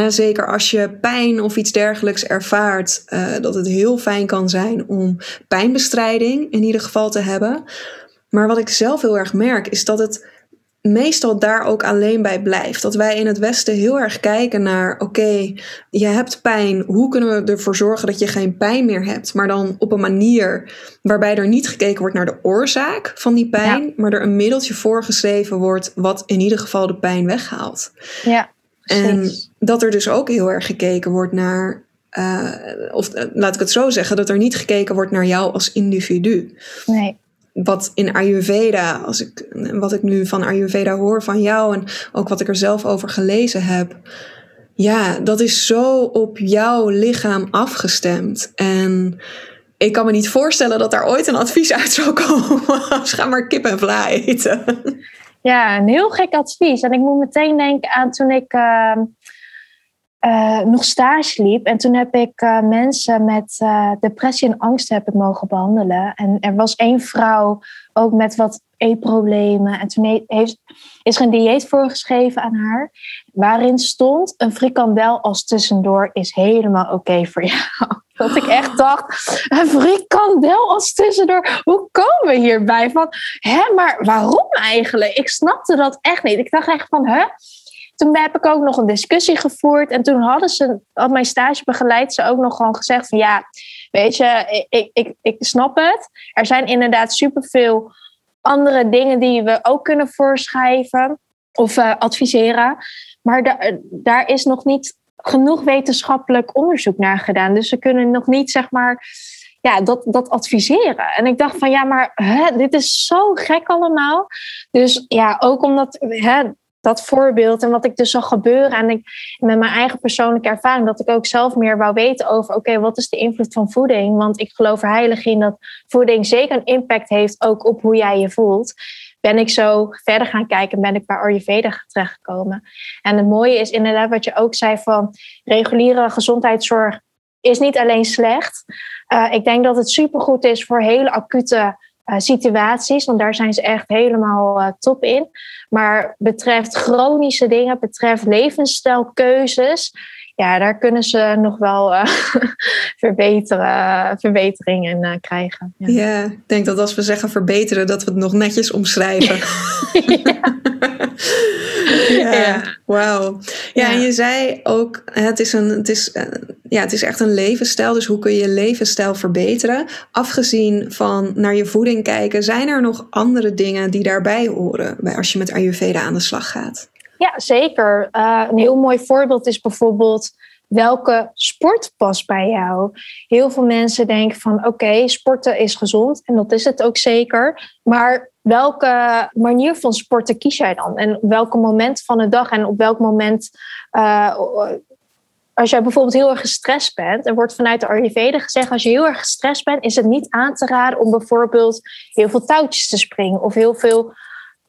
zeker als je pijn of iets dergelijks ervaart, eh, dat het heel fijn kan zijn om pijnbestrijding in ieder geval te hebben. Maar wat ik zelf heel erg merk, is dat het meestal daar ook alleen bij blijft. Dat wij in het Westen heel erg kijken naar: oké, je hebt pijn. Hoe kunnen we ervoor zorgen dat je geen pijn meer hebt? Maar dan op een manier waarbij er niet gekeken wordt naar de oorzaak van die pijn, maar er een middeltje voorgeschreven wordt wat in ieder geval de pijn weghaalt. Ja. En dat er dus ook heel erg gekeken wordt naar. Uh, of uh, laat ik het zo zeggen, dat er niet gekeken wordt naar jou als individu. Nee wat in Ayurveda, als ik, wat ik nu van Ayurveda hoor van jou en ook wat ik er zelf over gelezen heb. Ja, dat is zo op jouw lichaam afgestemd. En ik kan me niet voorstellen dat daar ooit een advies uit zou komen. Als ga maar kip en vla eten. Ja, een heel gek advies. En ik moet meteen denken aan toen ik uh, uh, nog stage liep. En toen heb ik uh, mensen met uh, depressie en angst heb ik mogen behandelen. En er was één vrouw ook met wat eetproblemen. En toen heeft, is er een dieet voorgeschreven aan haar. Waarin stond een frikandel als tussendoor is helemaal oké voor jou. Dat ik echt dacht, een frikandel als tussendoor. Hoe komen we hierbij? Van, hè, maar waarom eigenlijk? Ik snapte dat echt niet. Ik dacht echt van, hè? Toen heb ik ook nog een discussie gevoerd. En toen hadden ze, had mijn stagebegeleid ze ook nog gewoon gezegd van, ja, weet je, ik, ik, ik snap het. Er zijn inderdaad superveel andere dingen die we ook kunnen voorschrijven of uh, adviseren. Maar daar is nog niet genoeg wetenschappelijk onderzoek naar gedaan. Dus ze kunnen nog niet, zeg maar, ja, dat, dat adviseren. En ik dacht van ja, maar hè, dit is zo gek allemaal. Dus ja, ook omdat hè, dat voorbeeld en wat ik dus zag gebeuren. En ik met mijn eigen persoonlijke ervaring, dat ik ook zelf meer wou weten over: oké, wat is de invloed van voeding? Want ik geloof er heilig in dat voeding zeker een impact heeft ook op hoe jij je voelt. Ben ik zo verder gaan kijken, ben ik bij Ayurveda terechtgekomen. En het mooie is inderdaad wat je ook zei van reguliere gezondheidszorg is niet alleen slecht. Uh, ik denk dat het supergoed is voor hele acute uh, situaties, want daar zijn ze echt helemaal uh, top in. Maar betreft chronische dingen, betreft levensstijlkeuzes, ja, daar kunnen ze nog wel uh, verbeteren, verbeteringen uh, krijgen. Ja. ja. ik denk dat als we zeggen verbeteren, dat we het nog netjes omschrijven. ja. ja, ja. wauw. Ja, en je zei ook, het is, een, het, is, uh, ja, het is echt een levensstijl. Dus hoe kun je je levensstijl verbeteren? Afgezien van naar je voeding kijken, zijn er nog andere dingen die daarbij horen bij als je met Ayurveda aan de slag gaat? Ja, zeker. Uh, een heel mooi voorbeeld is bijvoorbeeld welke sport past bij jou. Heel veel mensen denken van oké, sporten is gezond en dat is het ook zeker. Maar welke manier van sporten kies jij dan? En op welk moment van de dag en op welk moment. Uh, als jij bijvoorbeeld heel erg gestrest bent, er wordt vanuit de Ayurveda gezegd: als je heel erg gestrest bent, is het niet aan te raden om bijvoorbeeld heel veel touwtjes te springen of heel veel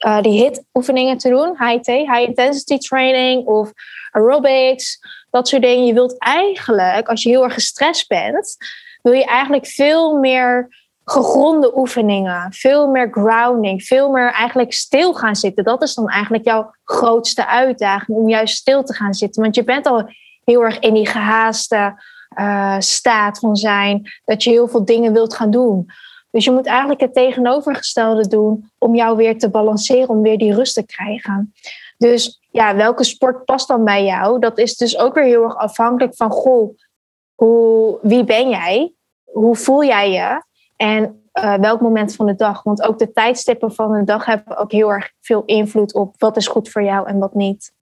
uh, die hit oefeningen te doen, HIT, high intensity training of aerobics, dat soort dingen. Je wilt eigenlijk, als je heel erg gestrest bent, wil je eigenlijk veel meer gegronde oefeningen, veel meer grounding, veel meer eigenlijk stil gaan zitten. Dat is dan eigenlijk jouw grootste uitdaging om juist stil te gaan zitten, want je bent al heel erg in die gehaaste uh, staat van zijn, dat je heel veel dingen wilt gaan doen. Dus je moet eigenlijk het tegenovergestelde doen om jou weer te balanceren, om weer die rust te krijgen. Dus ja, welke sport past dan bij jou? Dat is dus ook weer heel erg afhankelijk van, goh, hoe, wie ben jij? Hoe voel jij je? En uh, welk moment van de dag? Want ook de tijdstippen van de dag hebben ook heel erg veel invloed op wat is goed voor jou en wat niet.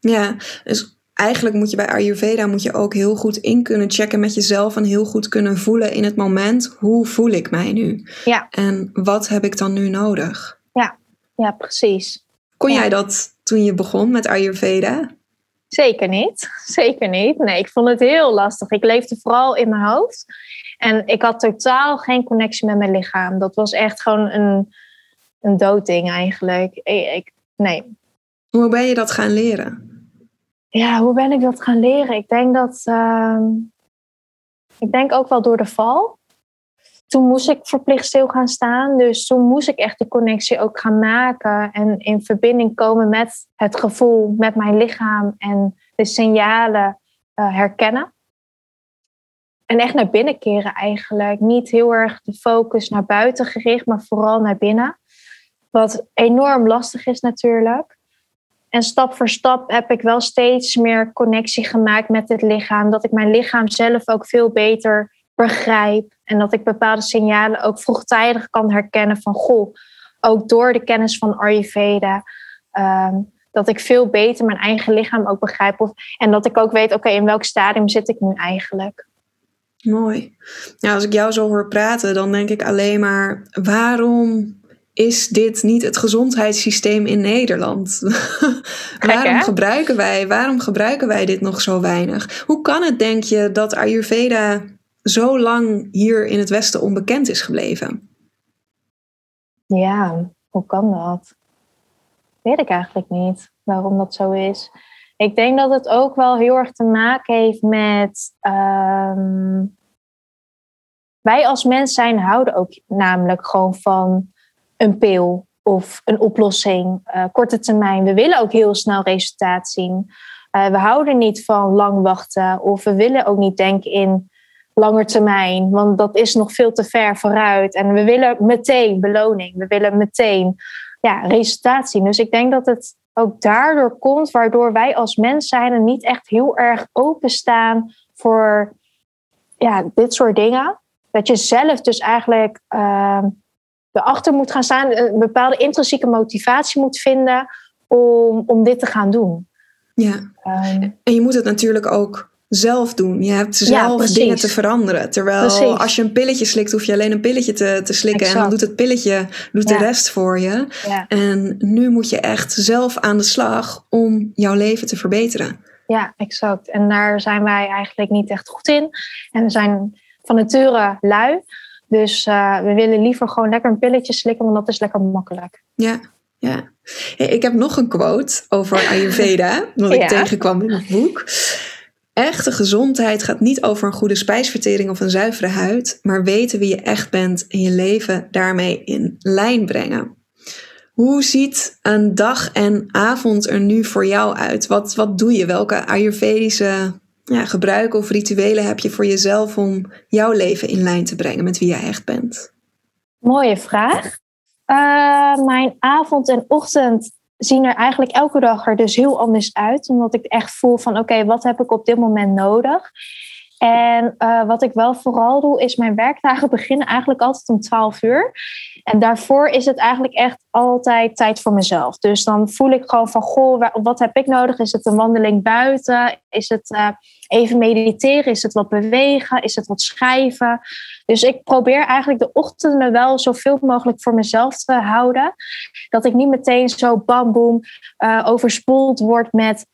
Ja, dus eigenlijk moet je bij Ayurveda moet je ook heel goed in kunnen checken met jezelf en heel goed kunnen voelen in het moment hoe voel ik mij nu? Ja. En wat heb ik dan nu nodig? Ja, ja precies. Kon ja. jij dat toen je begon met Ayurveda? Zeker niet. Zeker niet. Nee, ik vond het heel lastig. Ik leefde vooral in mijn hoofd. En ik had totaal geen connectie met mijn lichaam. Dat was echt gewoon een, een doodding eigenlijk. Ik, ik, nee. Hoe ben je dat gaan leren? Ja, hoe ben ik dat gaan leren? Ik denk dat. Uh, ik denk ook wel door de val. Toen moest ik verplicht stil gaan staan. Dus toen moest ik echt die connectie ook gaan maken. En in verbinding komen met het gevoel, met mijn lichaam. En de signalen uh, herkennen. En echt naar binnen keren eigenlijk. Niet heel erg de focus naar buiten gericht, maar vooral naar binnen. Wat enorm lastig is natuurlijk. En stap voor stap heb ik wel steeds meer connectie gemaakt met het lichaam. Dat ik mijn lichaam zelf ook veel beter begrijp. En dat ik bepaalde signalen ook vroegtijdig kan herkennen van goh, ook door de kennis van Ayurveda. Um, dat ik veel beter mijn eigen lichaam ook begrijp. Of, en dat ik ook weet, oké, in welk stadium zit ik nu eigenlijk? Mooi. Ja, als ik jou zo hoor praten, dan denk ik alleen maar: waarom is dit niet het gezondheidssysteem in Nederland? waarom, gebruiken wij, waarom gebruiken wij dit nog zo weinig? Hoe kan het, denk je, dat Ayurveda zo lang hier in het Westen onbekend is gebleven? Ja, hoe kan dat? Weet ik eigenlijk niet waarom dat zo is. Ik denk dat het ook wel heel erg te maken heeft met. Ehm, wij als mens zijn houden ook namelijk gewoon van een pil of een oplossing, uh, korte termijn. We willen ook heel snel resultaat zien. Uh, we houden niet van lang wachten of we willen ook niet denken in langer termijn, want dat is nog veel te ver vooruit. En we willen meteen beloning, we willen meteen ja, resultaat zien. Dus ik denk dat het ook daardoor komt, waardoor wij als mens zijn en niet echt heel erg openstaan voor ja, dit soort dingen. Dat je zelf dus eigenlijk uh, erachter moet gaan staan, een bepaalde intrinsieke motivatie moet vinden om, om dit te gaan doen. Ja, um, en je moet het natuurlijk ook zelf doen. Je hebt zelf dingen te veranderen. Terwijl als je een pilletje slikt, hoef je alleen een pilletje te, te slikken. En dan doet het pilletje doet de rest voor je. Ja. En nu moet je echt zelf aan de slag om jouw leven te verbeteren. Ja, exact. En daar zijn wij eigenlijk niet echt goed in. En we zijn van nature lui. Dus uh, we willen liever gewoon lekker een pilletje slikken, want dat is lekker makkelijk. Ja, ja. Ik heb nog een quote over Ayurveda, wat ik tegenkwam in het boek. Echte gezondheid gaat niet over een goede spijsvertering of een zuivere huid, maar weten wie je echt bent en je leven daarmee in lijn brengen. Hoe ziet een dag en avond er nu voor jou uit? Wat, wat doe je? Welke Ayurvedische ja, gebruiken of rituelen heb je voor jezelf om jouw leven in lijn te brengen met wie jij echt bent? Mooie vraag. Uh, mijn avond en ochtend zien er eigenlijk elke dag er dus heel anders uit. Omdat ik echt voel van oké, wat heb ik op dit moment nodig? En uh, wat ik wel vooral doe, is mijn werkdagen beginnen eigenlijk altijd om 12 uur. En daarvoor is het eigenlijk echt altijd tijd voor mezelf. Dus dan voel ik gewoon van, goh, wat heb ik nodig? Is het een wandeling buiten? Is het uh, even mediteren? Is het wat bewegen? Is het wat schrijven? Dus ik probeer eigenlijk de ochtenden wel zoveel mogelijk voor mezelf te houden. Dat ik niet meteen zo bam boom uh, overspoeld word met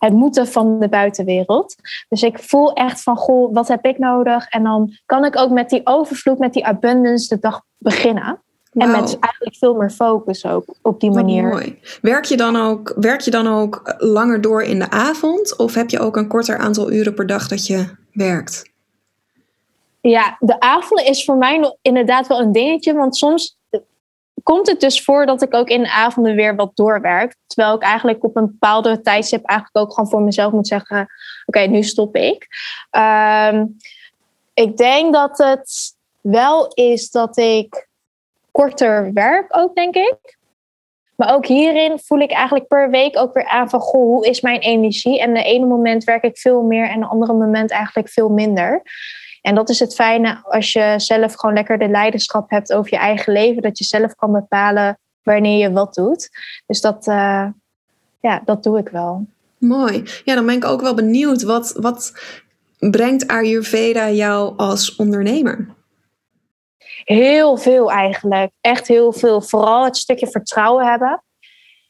het moeten van de buitenwereld. Dus ik voel echt van, goh, wat heb ik nodig? En dan kan ik ook met die overvloed, met die abundance de dag beginnen. En met eigenlijk veel meer focus ook op die manier. Mooi. Werk je, dan ook, werk je dan ook langer door in de avond? Of heb je ook een korter aantal uren per dag dat je werkt? Ja, de avond is voor mij inderdaad wel een dingetje. Want soms komt het dus voor dat ik ook in de avonden weer wat doorwerk. Terwijl ik eigenlijk op een bepaalde tijdstip eigenlijk ook gewoon voor mezelf moet zeggen: Oké, nu stop ik. Ehm, ik denk dat het wel is dat ik korter werk ook, denk ik. Maar ook hierin voel ik eigenlijk per week ook weer aan van... Goh, hoe is mijn energie? En de ene moment werk ik veel meer en de andere moment eigenlijk veel minder. En dat is het fijne als je zelf gewoon lekker de leiderschap hebt over je eigen leven. Dat je zelf kan bepalen wanneer je wat doet. Dus dat, uh, ja, dat doe ik wel. Mooi. Ja, dan ben ik ook wel benieuwd. Wat, wat brengt Ayurveda jou als ondernemer? Heel veel eigenlijk. Echt heel veel. Vooral het stukje vertrouwen hebben.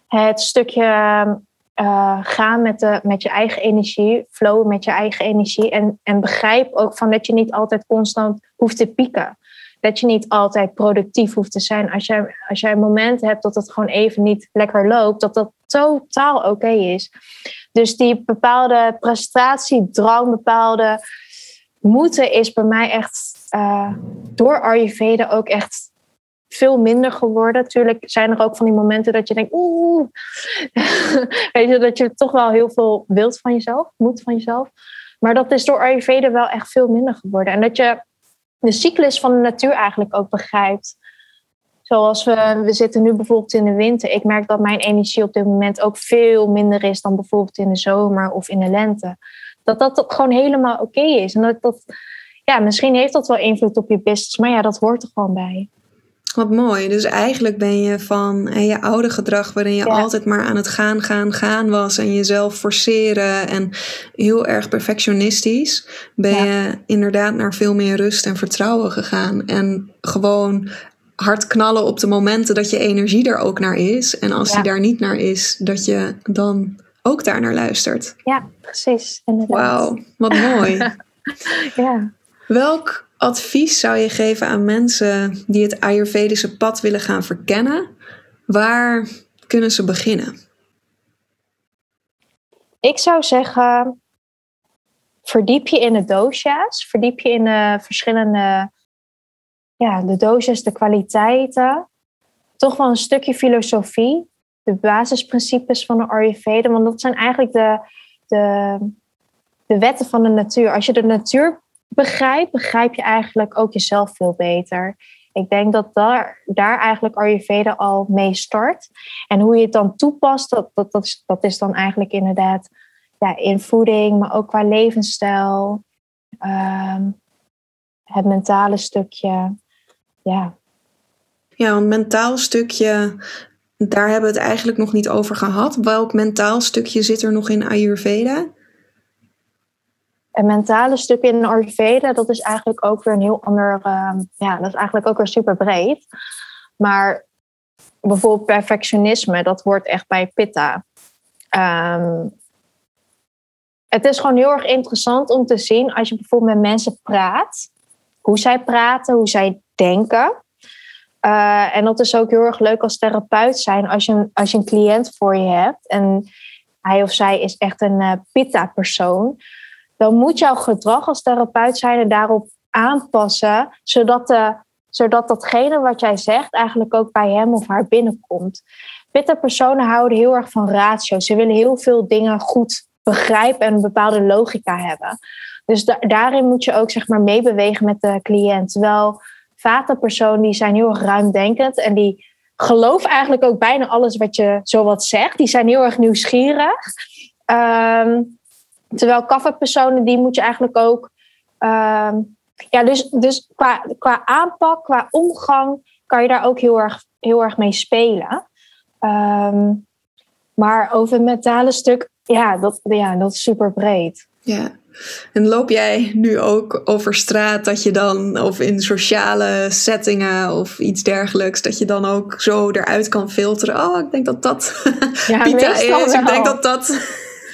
Het stukje uh, gaan met, de, met je eigen energie, flow met je eigen energie. En, en begrijp ook van dat je niet altijd constant hoeft te pieken. Dat je niet altijd productief hoeft te zijn. Als jij, als jij een moment hebt dat het gewoon even niet lekker loopt, dat dat totaal oké is. Dus die bepaalde prestatiedrang, bepaalde moeten is bij mij echt uh, door Ayurveda ook echt veel minder geworden. Tuurlijk zijn er ook van die momenten dat je denkt, oeh, weet je, dat je toch wel heel veel wilt van jezelf, moet van jezelf. Maar dat is door Ayurveda wel echt veel minder geworden. En dat je de cyclus van de natuur eigenlijk ook begrijpt. Zoals we, we zitten nu bijvoorbeeld in de winter. Ik merk dat mijn energie op dit moment ook veel minder is dan bijvoorbeeld in de zomer of in de lente. Dat dat gewoon helemaal oké is. En dat, dat, ja, misschien heeft dat wel invloed op je business, maar ja, dat hoort er gewoon bij. Wat mooi. Dus eigenlijk ben je van je oude gedrag, waarin je altijd maar aan het gaan, gaan, gaan was en jezelf forceren en heel erg perfectionistisch, ben je inderdaad naar veel meer rust en vertrouwen gegaan. En gewoon hard knallen op de momenten dat je energie er ook naar is. En als die daar niet naar is, dat je dan ook daar naar luistert. Ja, precies. Wauw, wat mooi. ja. Welk advies zou je geven aan mensen die het Ayurvedische pad willen gaan verkennen? Waar kunnen ze beginnen? Ik zou zeggen, verdiep je in de dosha's. Verdiep je in de verschillende, ja, de dosha's, de kwaliteiten. Toch wel een stukje filosofie. De basisprincipes van de Ayurveda. Want dat zijn eigenlijk de, de, de wetten van de natuur. Als je de natuur begrijpt, begrijp je eigenlijk ook jezelf veel beter. Ik denk dat daar, daar eigenlijk Ayurveda al mee start. En hoe je het dan toepast, dat, dat, dat, is, dat is dan eigenlijk inderdaad ja, in voeding, maar ook qua levensstijl. Um, het mentale stukje. Ja. Ja, een mentaal stukje, daar hebben we het eigenlijk nog niet over gehad. Welk mentaal stukje zit er nog in Ayurveda? Een mentale stuk in Ayurveda, dat is eigenlijk ook weer een heel ander, uh, ja, dat is eigenlijk ook weer super breed. Maar bijvoorbeeld perfectionisme, dat wordt echt bij Pitta. Um, het is gewoon heel erg interessant om te zien als je bijvoorbeeld met mensen praat, hoe zij praten, hoe zij denken. Uh, en dat is ook heel erg leuk als therapeut zijn als je, als je een cliënt voor je hebt en hij of zij is echt een uh, pitta-persoon dan moet jouw gedrag als therapeut zijn daarop aanpassen, zodat, de, zodat datgene wat jij zegt eigenlijk ook bij hem of haar binnenkomt. Witte personen houden heel erg van ratio. Ze willen heel veel dingen goed begrijpen en een bepaalde logica hebben. Dus daarin moet je ook zeg maar meebewegen met de cliënt. Terwijl vatenpersonen die zijn heel erg ruimdenkend en die geloven eigenlijk ook bijna alles wat je zo wat zegt. Die zijn heel erg nieuwsgierig. Um, Terwijl kafferpersonen, die moet je eigenlijk ook. Uh, ja, dus, dus qua, qua aanpak, qua omgang, kan je daar ook heel erg, heel erg mee spelen. Um, maar over het mentale stuk, ja dat, ja, dat is super breed. Ja. En loop jij nu ook over straat dat je dan, of in sociale settingen of iets dergelijks, dat je dan ook zo eruit kan filteren? Oh, ik denk dat dat ja, pita is. Ik denk dat dat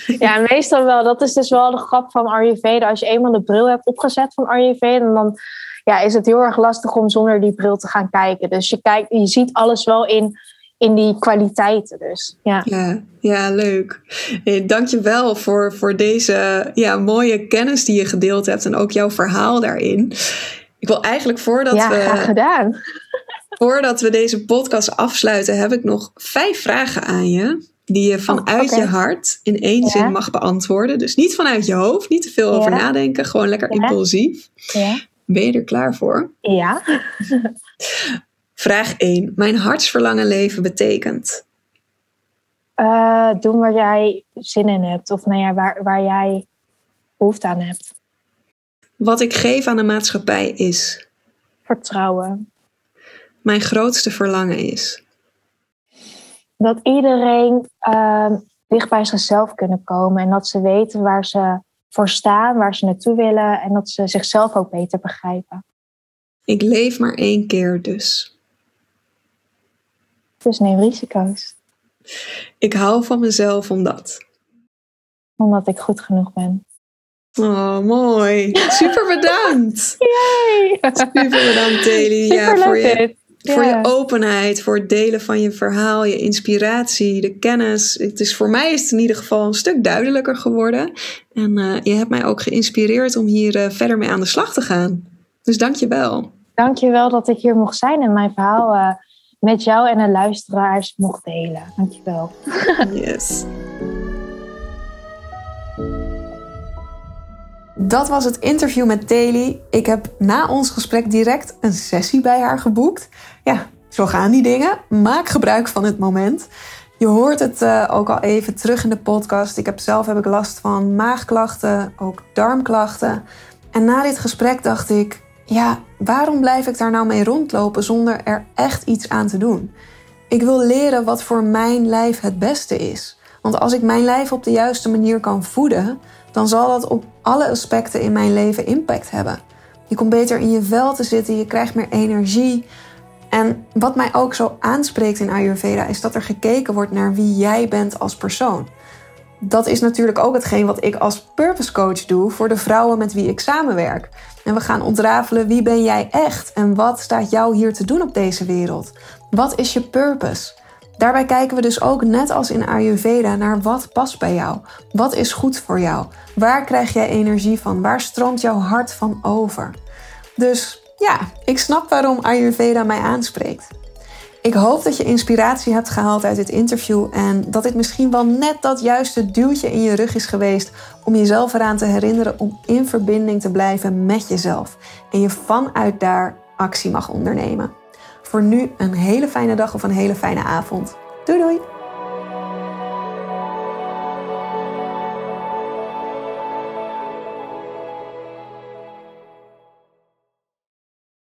ja, meestal wel. Dat is dus wel de grap van Ayurveda. Als je eenmaal de bril hebt opgezet van Ayurveda, dan ja, is het heel erg lastig om zonder die bril te gaan kijken. Dus je, kijkt, je ziet alles wel in, in die kwaliteiten. Dus, ja. Ja, ja, leuk. Hey, Dank je wel voor, voor deze ja, mooie kennis die je gedeeld hebt en ook jouw verhaal daarin. Ik wil eigenlijk voordat ja, we. Graag gedaan. Voordat we deze podcast afsluiten, heb ik nog vijf vragen aan je die je vanuit oh, je hart in één zin mag beantwoorden. Dus niet vanuit je hoofd, niet te veel over nadenken, gewoon lekker impulsief. Ben je er klaar voor? Ja. Vraag 1. Mijn hartsverlangen leven betekent? Uh, doen waar jij zin in hebt. Of nou ja, waar, waar jij behoefte aan hebt. Wat ik geef aan de maatschappij is? Vertrouwen. Mijn grootste verlangen is? Dat iedereen uh, dicht bij zichzelf kunnen komen en dat ze weten waar ze voor staan, waar ze naartoe willen en dat ze zichzelf ook beter begrijpen. Ik leef maar één keer dus. Dus neem risico's. Ik hou van mezelf omdat. Omdat ik goed genoeg ben. Oh, mooi. Super bedankt. Yay. Super bedankt, Telly. Ja, voor je voor je openheid, voor het delen van je verhaal, je inspiratie, de kennis. Het is, voor mij is het in ieder geval een stuk duidelijker geworden. En uh, je hebt mij ook geïnspireerd om hier uh, verder mee aan de slag te gaan. Dus dank je wel. Dank je wel dat ik hier mocht zijn en mijn verhaal uh, met jou en de luisteraars mocht delen. Dank je wel. Yes. Dat was het interview met Daly. Ik heb na ons gesprek direct een sessie bij haar geboekt. Ja, zo gaan die dingen. Maak gebruik van het moment. Je hoort het uh, ook al even terug in de podcast. Ik heb zelf heb ik last van maagklachten, ook darmklachten. En na dit gesprek dacht ik, ja, waarom blijf ik daar nou mee rondlopen zonder er echt iets aan te doen? Ik wil leren wat voor mijn lijf het beste is. Want als ik mijn lijf op de juiste manier kan voeden, dan zal dat op alle aspecten in mijn leven impact hebben. Je komt beter in je vel te zitten, je krijgt meer energie. En wat mij ook zo aanspreekt in Ayurveda is dat er gekeken wordt naar wie jij bent als persoon. dat is natuurlijk ook hetgeen wat ik als purpose coach doe voor de vrouwen met wie ik samenwerk. En we gaan ontrafelen wie ben jij echt en wat staat jou hier te doen op deze wereld? Wat is je purpose? Daarbij kijken we dus ook net als in Ayurveda naar wat past bij jou. Wat is goed voor jou? Waar krijg jij energie van? Waar stroomt jouw hart van over? Dus ja, ik snap waarom Ayurveda mij aanspreekt. Ik hoop dat je inspiratie hebt gehaald uit dit interview en dat dit misschien wel net dat juiste duwtje in je rug is geweest om jezelf eraan te herinneren om in verbinding te blijven met jezelf en je vanuit daar actie mag ondernemen. Voor nu een hele fijne dag of een hele fijne avond. Doei doei!